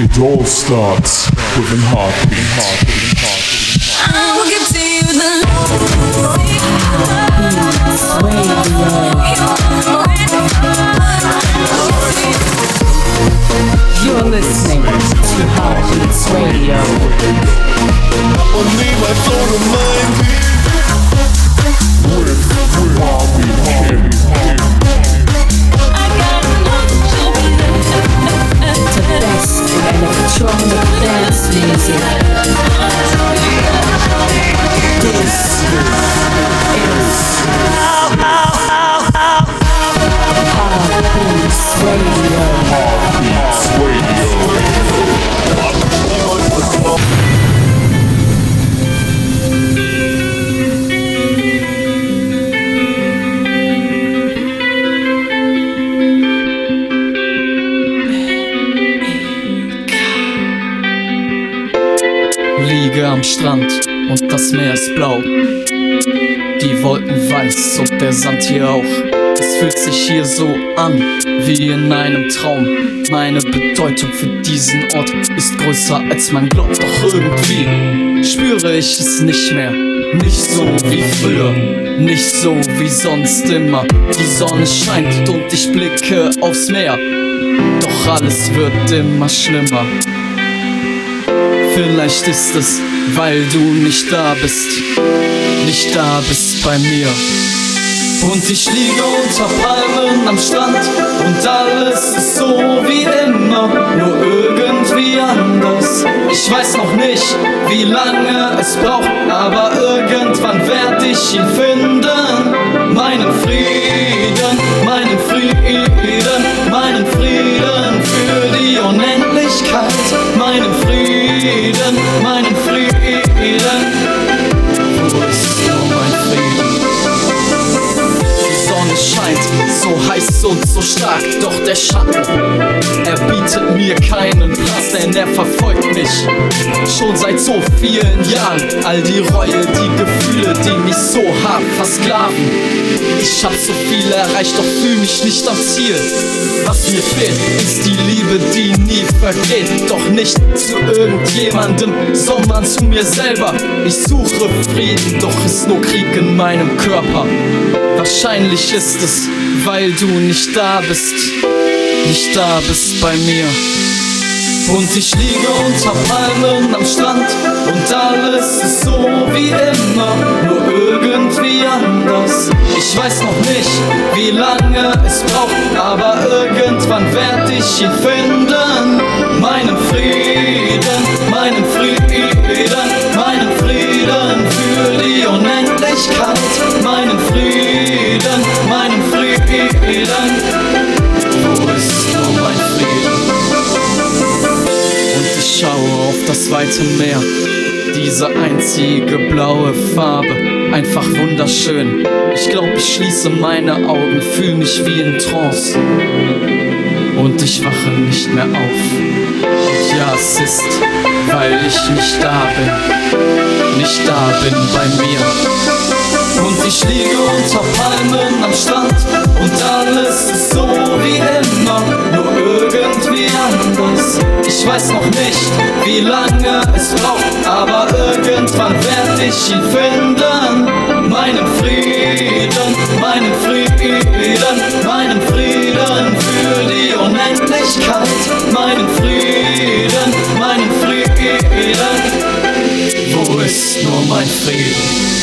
It all starts with a heartbeat. heartbeat, heartbeat, heartbeat. I will give to you the You're listening to Heartbeats Radio. Only my soul remind me. With, with Heartbeat The electronic dance music. This is Heartbeats Radio. Heartbeats Radio. Liege am Strand und das Meer ist blau. Die Wolken weiß und der Sand hier auch. Es fühlt sich hier so an, wie in einem Traum. Meine Bedeutung für diesen Ort ist größer als man glaubt, doch irgendwie spüre ich es nicht mehr. Nicht so wie früher, nicht so wie sonst immer. Die Sonne scheint und ich blicke aufs Meer. Doch alles wird immer schlimmer. Vielleicht ist es, weil du nicht da bist, nicht da bist bei mir. Und ich liege unter Palmen am Strand und alles ist so wie immer, nur irgendwie anders. Ich weiß noch nicht, wie lange es braucht, aber irgendwann werd ich ihn finden. Stark, doch der Schatten, er bietet mir keinen Platz, denn er verfolgt mich schon seit so vielen Jahren. All die Reue, die Gefühle, die mich so hart versklaven. Ich hab so viel erreicht, doch fühl mich nicht am Ziel. Was mir fehlt, ist die Liebe, die nie vergeht. Doch nicht zu irgendjemandem, sondern zu mir selber. Ich suche Frieden, doch ist nur Krieg in meinem Körper. Wahrscheinlich ist es, weil du nicht da bist, nicht da bist bei mir. Und ich liege unter Palmen am Strand und alles ist so wie immer, nur irgendwie anders. Ich weiß noch nicht, wie lange es braucht, aber irgendwann werd ich ihn finden. Meinen Frieden, meinen Frieden, meinen Frieden für die Unendlichkeit. Frieden. Wo ist nur mein Frieden? Und ich schaue auf das weite Meer. Diese einzige blaue Farbe, einfach wunderschön. Ich glaube, ich schließe meine Augen, fühle mich wie in Trance. Und ich wache nicht mehr auf. Und ja, es ist, weil ich nicht da bin, nicht da bin bei mir. Und ich liege unter Palmen am Strand und alles ist so wie immer, nur irgendwie anders. Ich weiß noch nicht, wie lange es braucht, aber irgendwann werd ich ihn finden. Meinen Frieden, meinen Frieden, meinen Frieden für die Unendlichkeit. Meinen Frieden, meinen Frieden. Wo ist nur mein Frieden?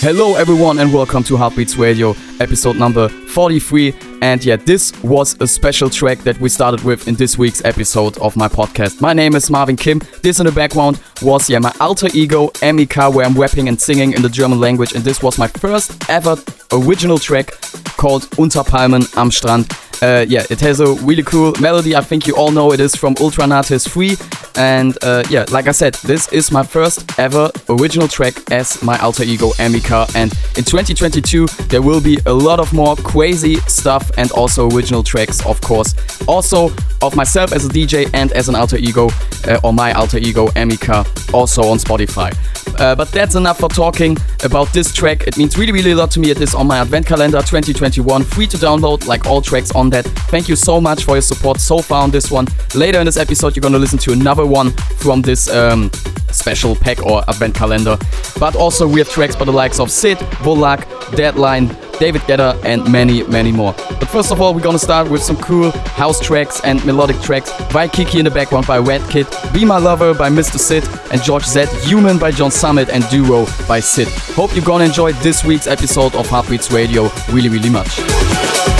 Hello, everyone, and welcome to Heartbeats Radio, episode number 43. And yeah, this was a special track that we started with in this week's episode of my podcast. My name is Marvin Kim. This in the background was yeah my alter ego Emika, where I'm rapping and singing in the German language. And this was my first ever original track called Unter Palmen am Strand. Uh, yeah, it has a really cool melody. I think you all know it is from Ultranatis 3. And uh, yeah, like I said, this is my first ever original track as my alter ego Amika. And in 2022, there will be a lot of more crazy stuff and also original tracks, of course. Also, of myself as a DJ and as an alter ego, uh, or my alter ego Amika, also on Spotify. Uh, but that's enough for talking about this track. It means really, really a lot to me. It is on my Advent calendar 2021, free to download, like all tracks on that. Thank you so much for your support so far on this one. Later in this episode, you're gonna listen to another one from this um, special pack or Advent calendar. But also, we have tracks by the likes of Sid, Volac, Deadline, David Guetta, and many, many more. But first of all, we're gonna start with some cool house tracks and melodic tracks. By Kiki in the background by Red Kid, Be My Lover by Mr. Sid, and George Z, Human by John Summit, and Duo by Sid. Hope you're gonna enjoy this week's episode of Heartbeats Radio really, really much.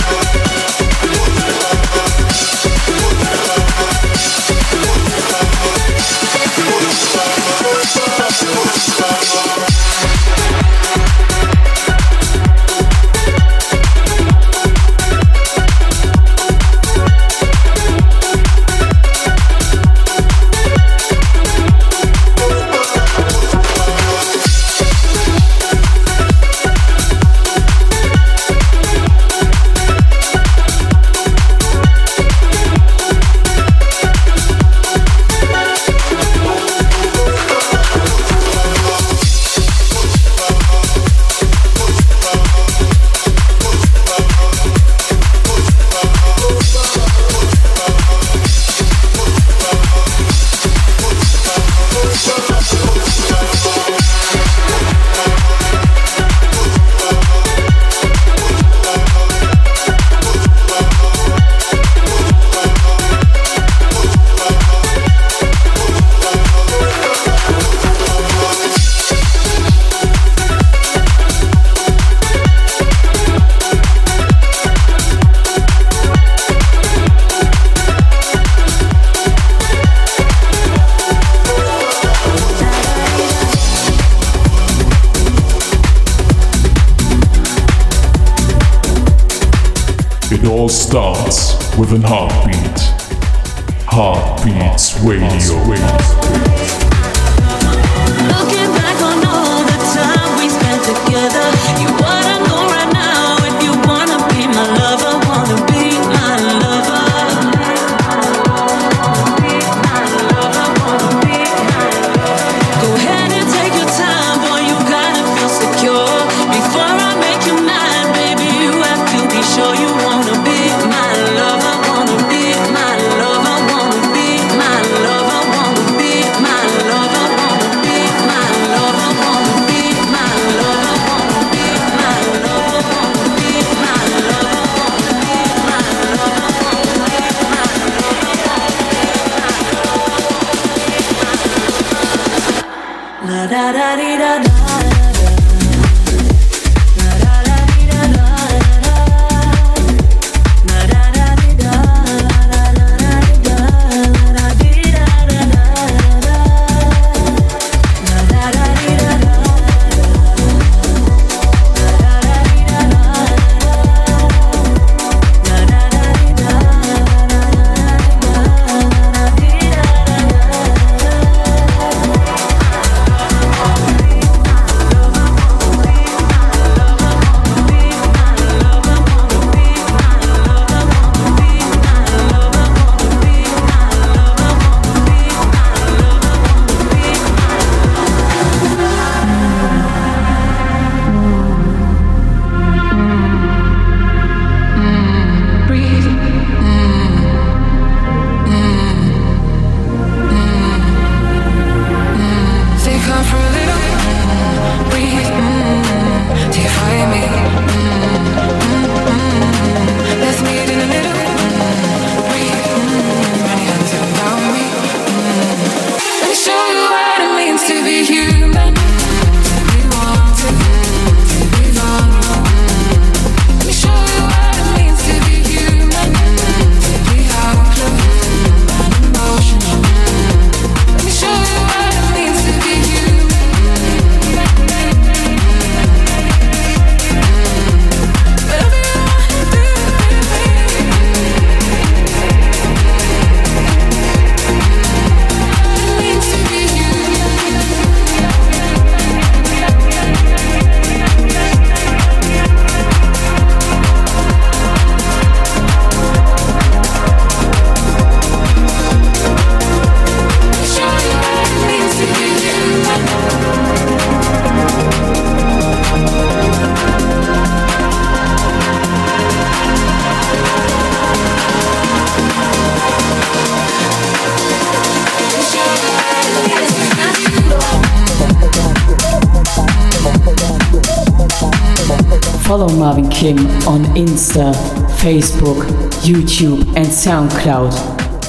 Kim on Insta, Facebook, YouTube, and SoundCloud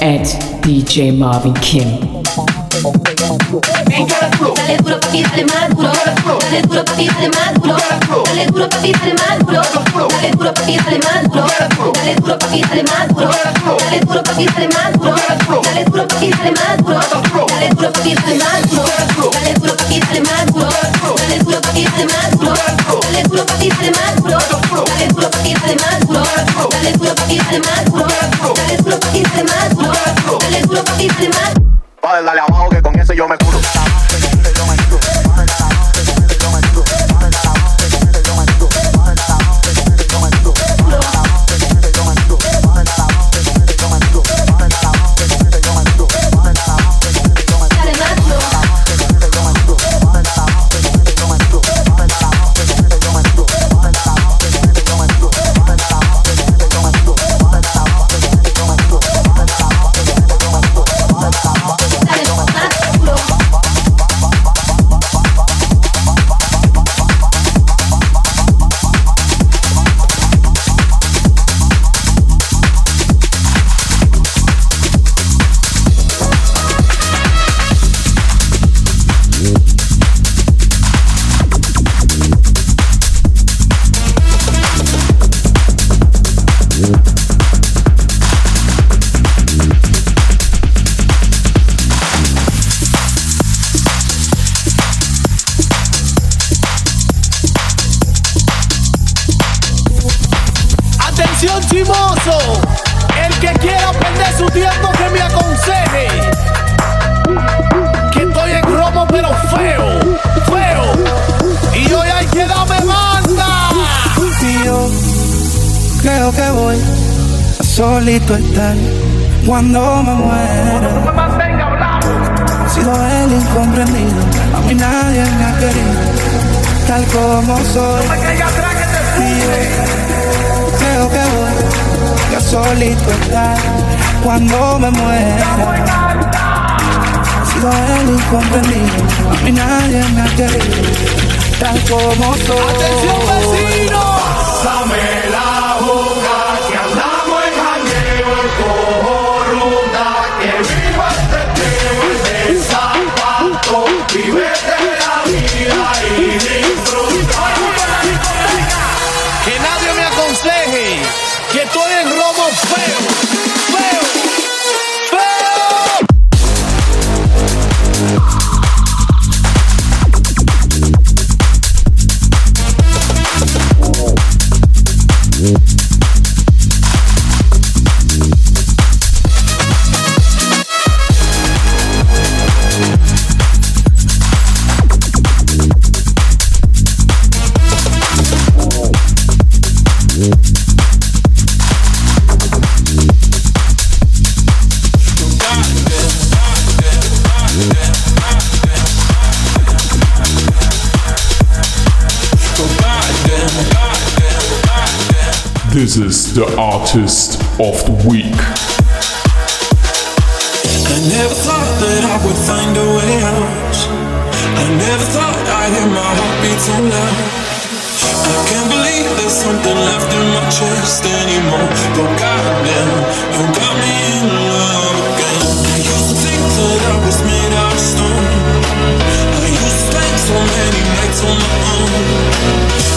at DJ Marvin Kim. Dale duro papi, dale más duro. Dale duro dale más duro. Dale duro papi, dale más duro. Duro duro. Dale duro papi, dale más duro. Duro duro. Dale duro papi, dale más duro. Duro duro. Dale duro papi, dale más duro. Duro duro. Dale duro papi, dale más duro. Duro duro. Dale duro papi, dale más duro. Duro duro. Dale duro papi, dale duro. Padre, dale abajo que con ese yo me curo. 我摸索 the artist of the week. I never thought that I would find a way out. I never thought I'd hear my heartbeat so loud. I can't believe there's something left in my chest anymore. Oh but goddamn, you got me in love again. I used to think that I was made out of stone. I used to spend so many nights on my own.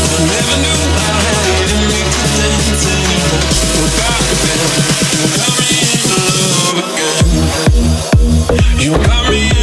I never knew I had it in me to dance you got me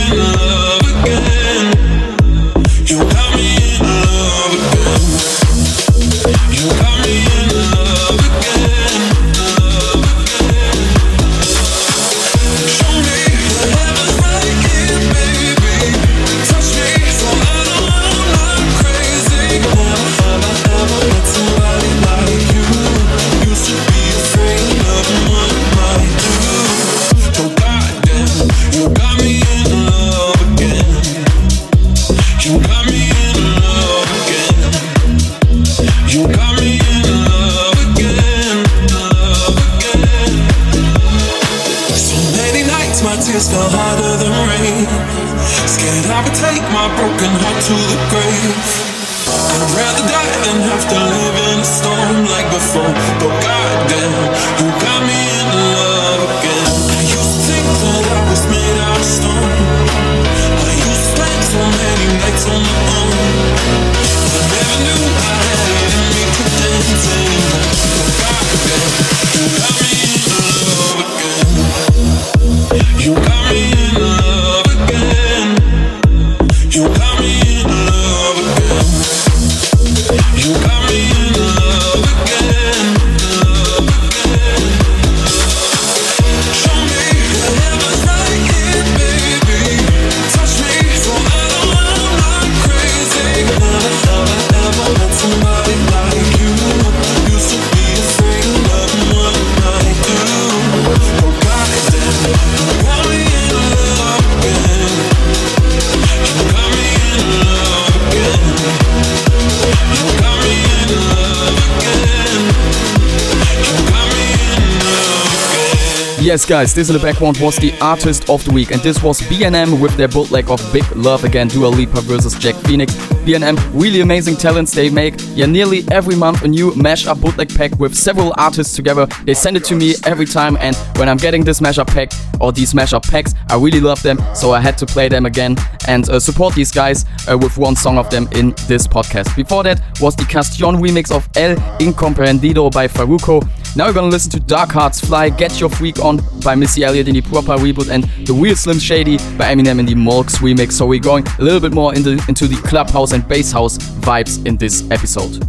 Yes, guys, this in the background was the artist of the week, and this was BNM with their bootleg of Big Love Again, Dua Lipa versus Jack Phoenix. BNM, really amazing talents they make. Yeah, nearly every month a new mashup bootleg pack with several artists together. They send it to me every time, and when I'm getting this mashup pack or these mashup packs, I really love them, so I had to play them again and uh, support these guys uh, with one song of them in this podcast. Before that was the Castion remix of El Incomprendido by Farruko. Now we're gonna listen to Dark Hearts Fly, Get Your Freak On by Missy Elliott in the proper reboot, and The Real Slim Shady by Eminem in the Molks remix. So we're going a little bit more into, into the clubhouse and bass house vibes in this episode.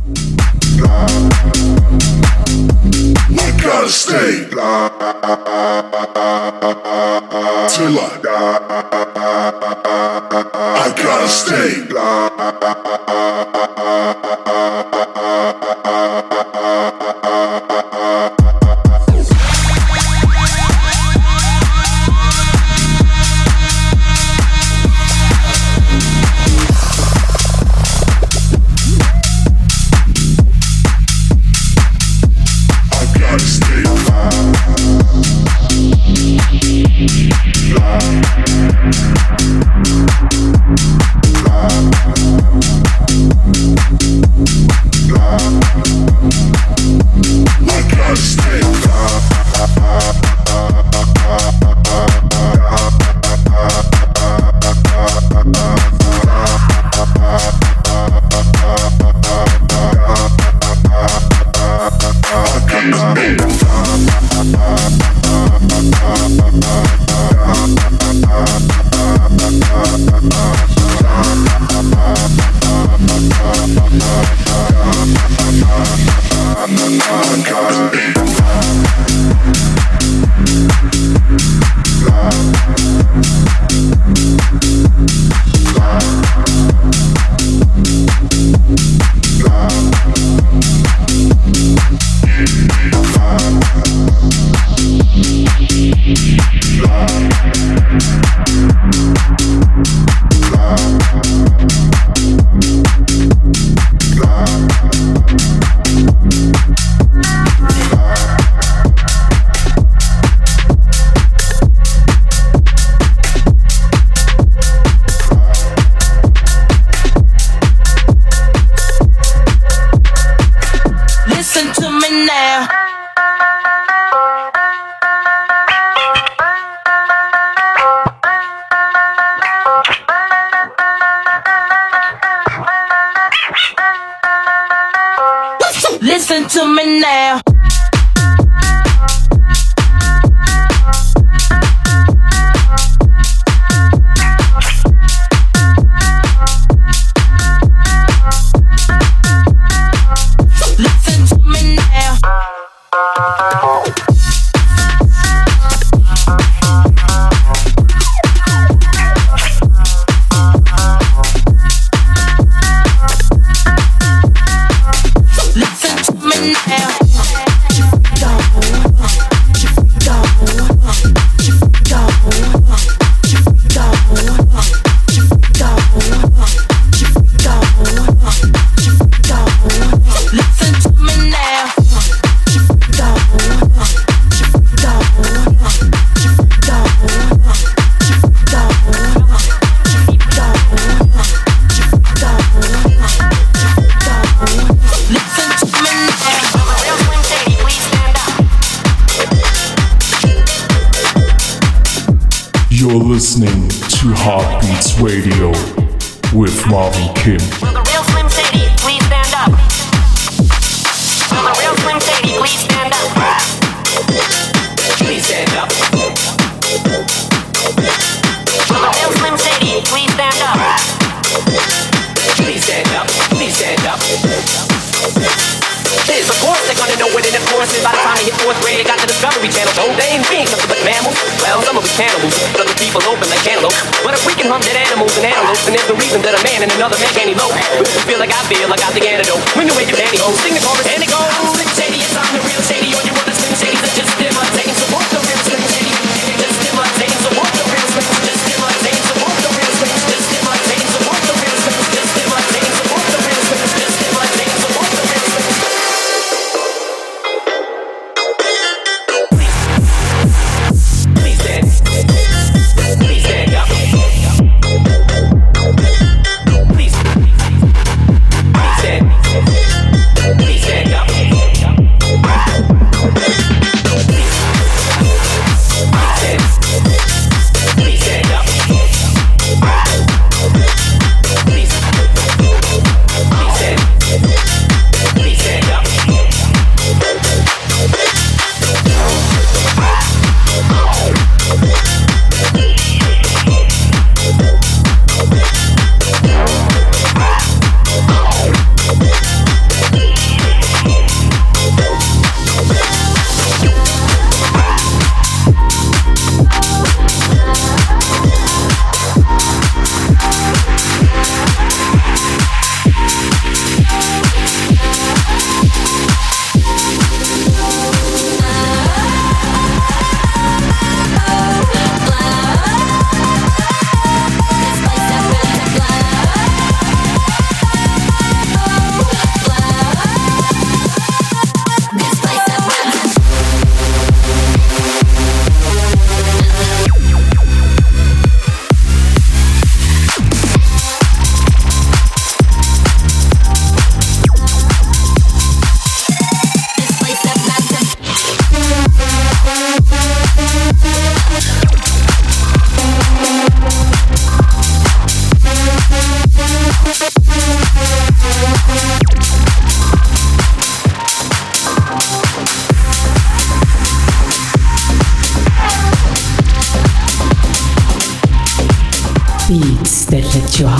I gotta stay till I die. I gotta stay To me now.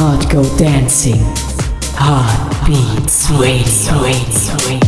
Heart go dancing. Heartbeats Radio. radio, radio.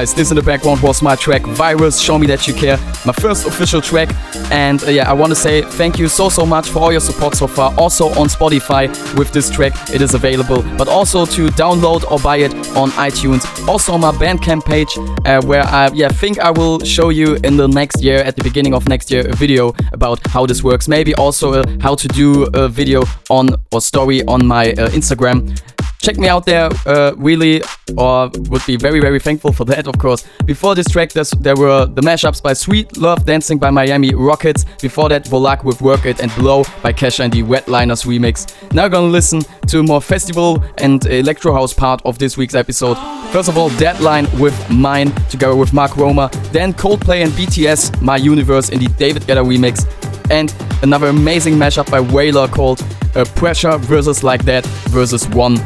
Guys, this in the background was my track Virus Show Me That You Care, my first official track. And uh, yeah, I want to say thank you so, so much for all your support so far. Also on Spotify with this track, it is available, but also to download or buy it on iTunes. Also on my Bandcamp page, uh, where I yeah think I will show you in the next year, at the beginning of next year, a video about how this works. Maybe also uh, how to do a video on or story on my uh, Instagram check me out there uh, really or would be very very thankful for that of course. Before this track there were the mashups by sweet love dancing by miami rockets. Before that volac with work it and blow by kesha and the wetliners remix. Now gonna listen to more festival and electro house part of this week's episode. First of all deadline with mine together with mark roma then coldplay and bts my universe in the david guetta remix. And another amazing mashup by Whaler called uh, Pressure versus Like That versus One,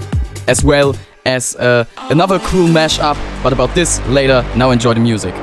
as well as uh, another cool mashup. But about this later. Now enjoy the music.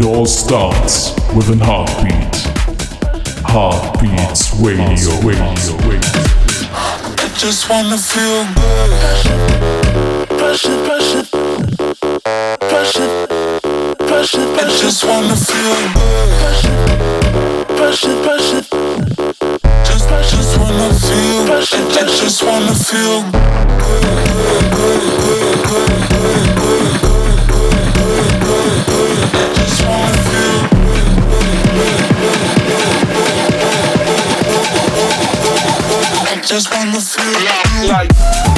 It all starts with an heartbeat. Heartbeats radio, radio, radio. I just wanna feel good. Pressure, pressure, pressure, pressure. I just wanna feel good. Pressure, pressure, just, just wanna feel. Pressure, just wanna feel good, good, good, good, good, just wanna feel like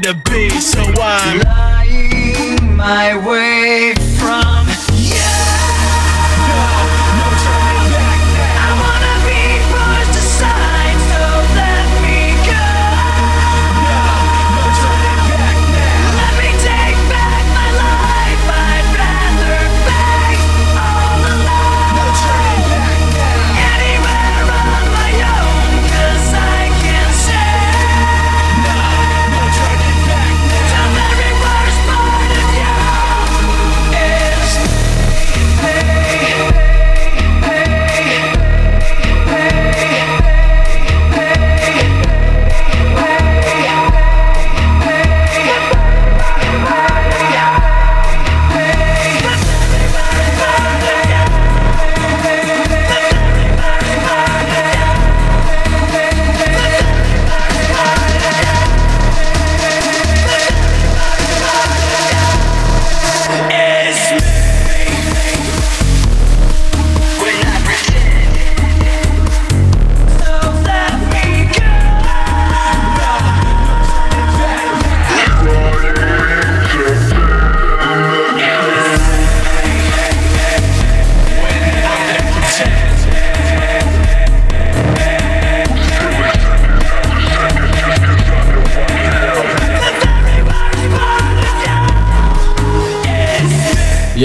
to be, so I'm lying my way.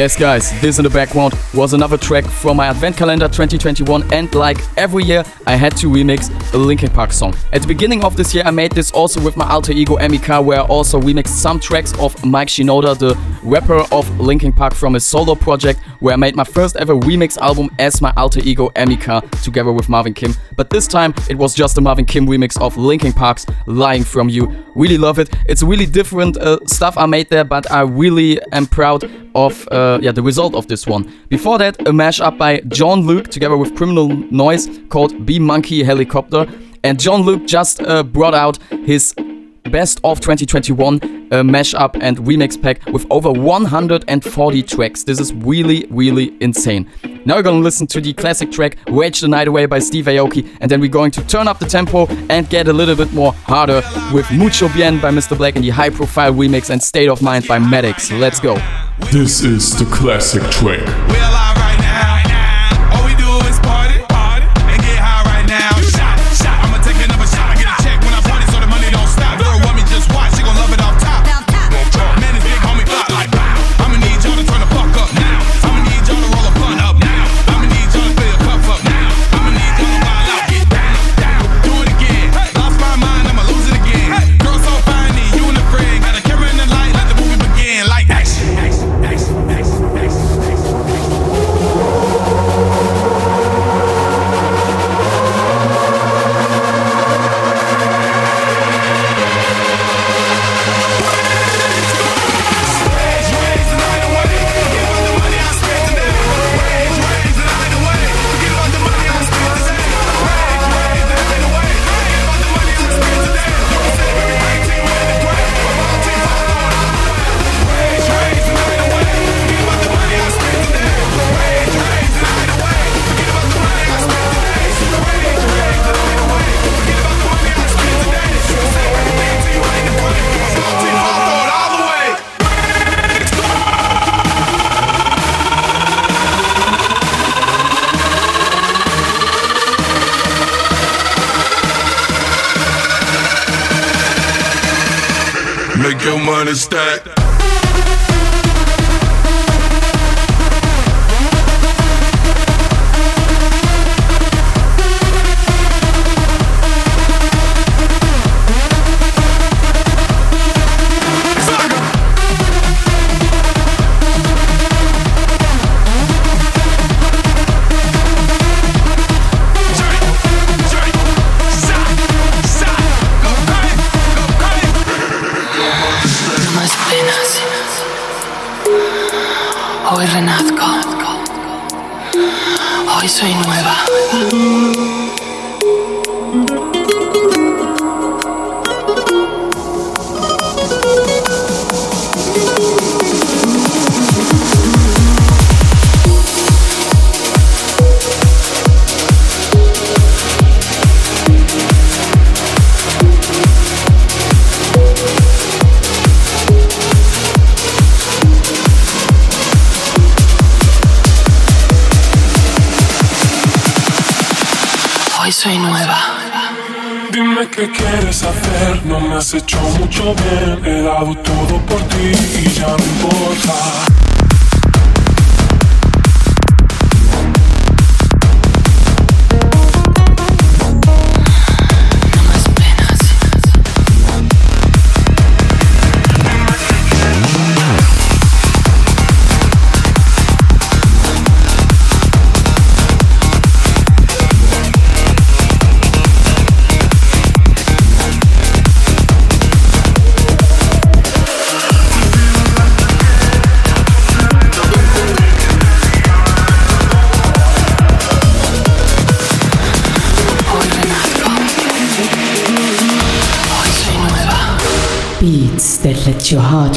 Yes, guys, this in the background was another track from my Advent Calendar 2021, and like every year, I had to remix a Linkin Park song. At the beginning of this year, I made this also with my alter ego Emika, where I also remixed some tracks of Mike Shinoda, the rapper of Linkin Park, from his solo project, where I made my first ever remix album as my alter ego Emika together with Marvin Kim. But this time, it was just a Marvin Kim remix of Linkin Park's Lying From You. Really love it. It's really different uh, stuff I made there, but I really am proud of uh, yeah the result of this one. Before that, a mashup by John Luke together with Criminal Noise called B Monkey Helicopter. And John Luke just uh, brought out his best of 2021 uh, mashup and remix pack with over 140 tracks. This is really, really insane. Now we're gonna listen to the classic track Rage the Night Away by Steve Aoki, and then we're going to turn up the tempo and get a little bit more harder with Mucho Bien by Mr. Black and the Hi Profile remix and State of Mind by Maddix. Let's go. This is the classic track.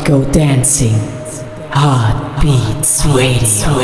Go dancing. Heartbeats radio.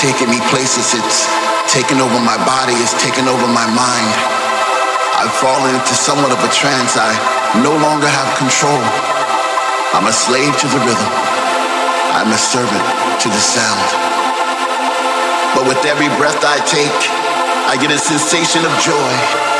Taking me places. It's taken over my body. It's taken over my mind. I've fallen into somewhat of a trance. I no longer have control. I'm a slave to the rhythm. I'm a servant to the sound. But with every breath I take, I get a sensation of joy.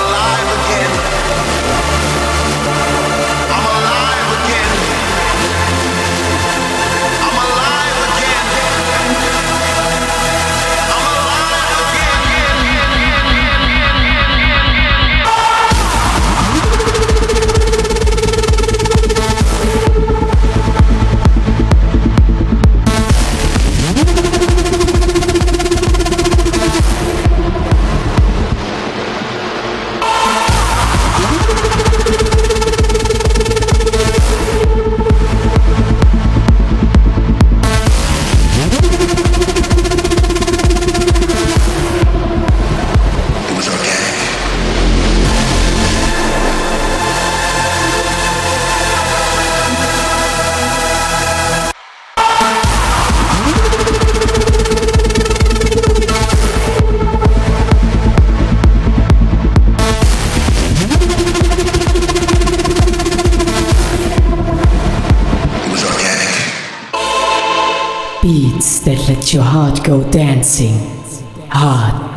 let your heart go dancing.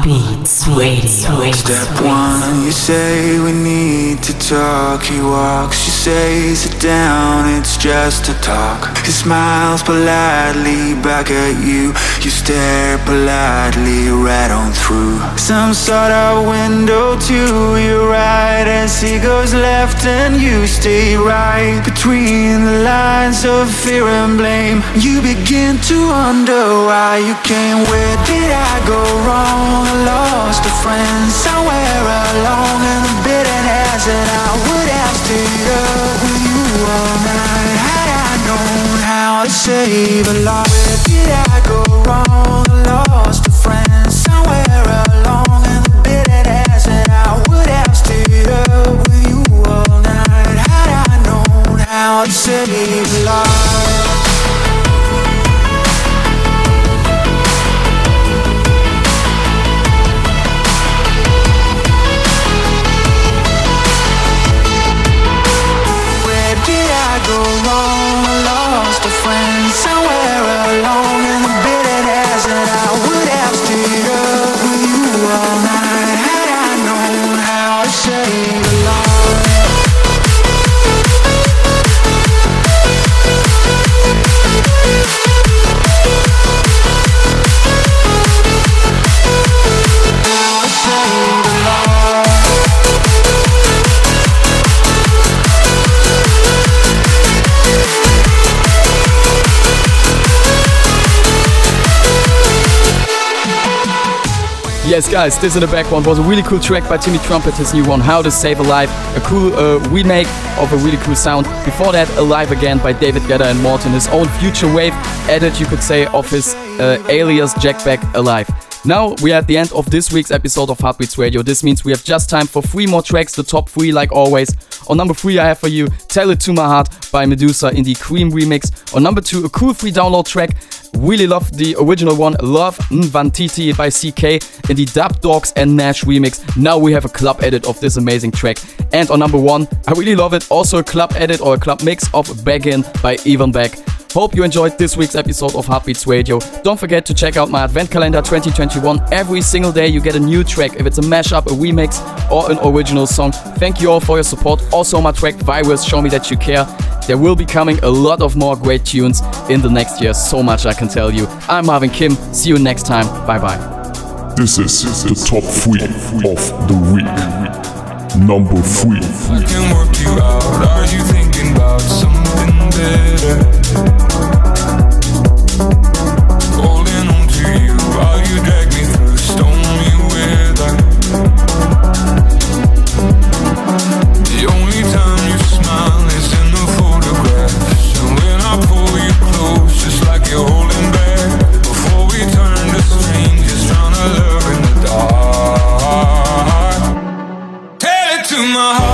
Heartbeats Radio. Step one, you say we need to talk. He walks, you say sit down, it's just a talk. He smiles politely back at you. You stare politely right on through some sort of window to your right as he goes left and you stay right between the lines of fear and blame. You begin to wonder why you came. Where did I go? wrong. Lost a friend somewhere along in the bitterness, and I would have stayed up with you all night had I known how to save a lot. Where did I go wrong? I lost a friend somewhere along in the bitterness, and I would have stayed up with you all night had I known how to save a lot. Yes, guys, this in the background was a really cool track by Timmy Trumpet, his new one, How to Save a Life. A cool uh, remake of a really cool sound. Before that, Alive Again by David Guetta and Morten, his own future rave edit, you could say, of his uh, alias Jack Back Alive. Now we are at the end of this week's episode of Heartbeats Radio. This means we have just time for three more tracks, the top three like always. On number three, I have for you Tell It To My Heart by Meduza in the Cream remix. On number two, a cool free download track. Really love the original one, Love Nwantiti by CKay in the Dub Dogz and Nash remix. Now we have a club edit of this amazing track. And on number one, I really love it, also a club edit or a club mix of Baggin by Ivan Beck. Hope you enjoyed this week's episode of Heartbeats Radio. Don't forget to check out my Advent Calendar 2021. Every single day you get a new track, if it's a mashup, a remix, or an original song. Thank you all for your support. Also, my track Virus, show me that you care. There will be coming a lot of more great tunes in the next year. So much I can tell you. I'm Marvin Kim. See you next time. Bye bye. This is the top three of the week. Number three. I can work you out. Are you thinking about something better? Holding on to you while you drag me through stormy weather. The only time you smile is in the photographs, and when I pull you close, it's like you're holding back. Before we turn to strangers, trying to love in the dark. Tell it to my heart.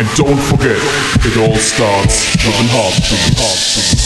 And don't forget, it all starts with a heartbeat.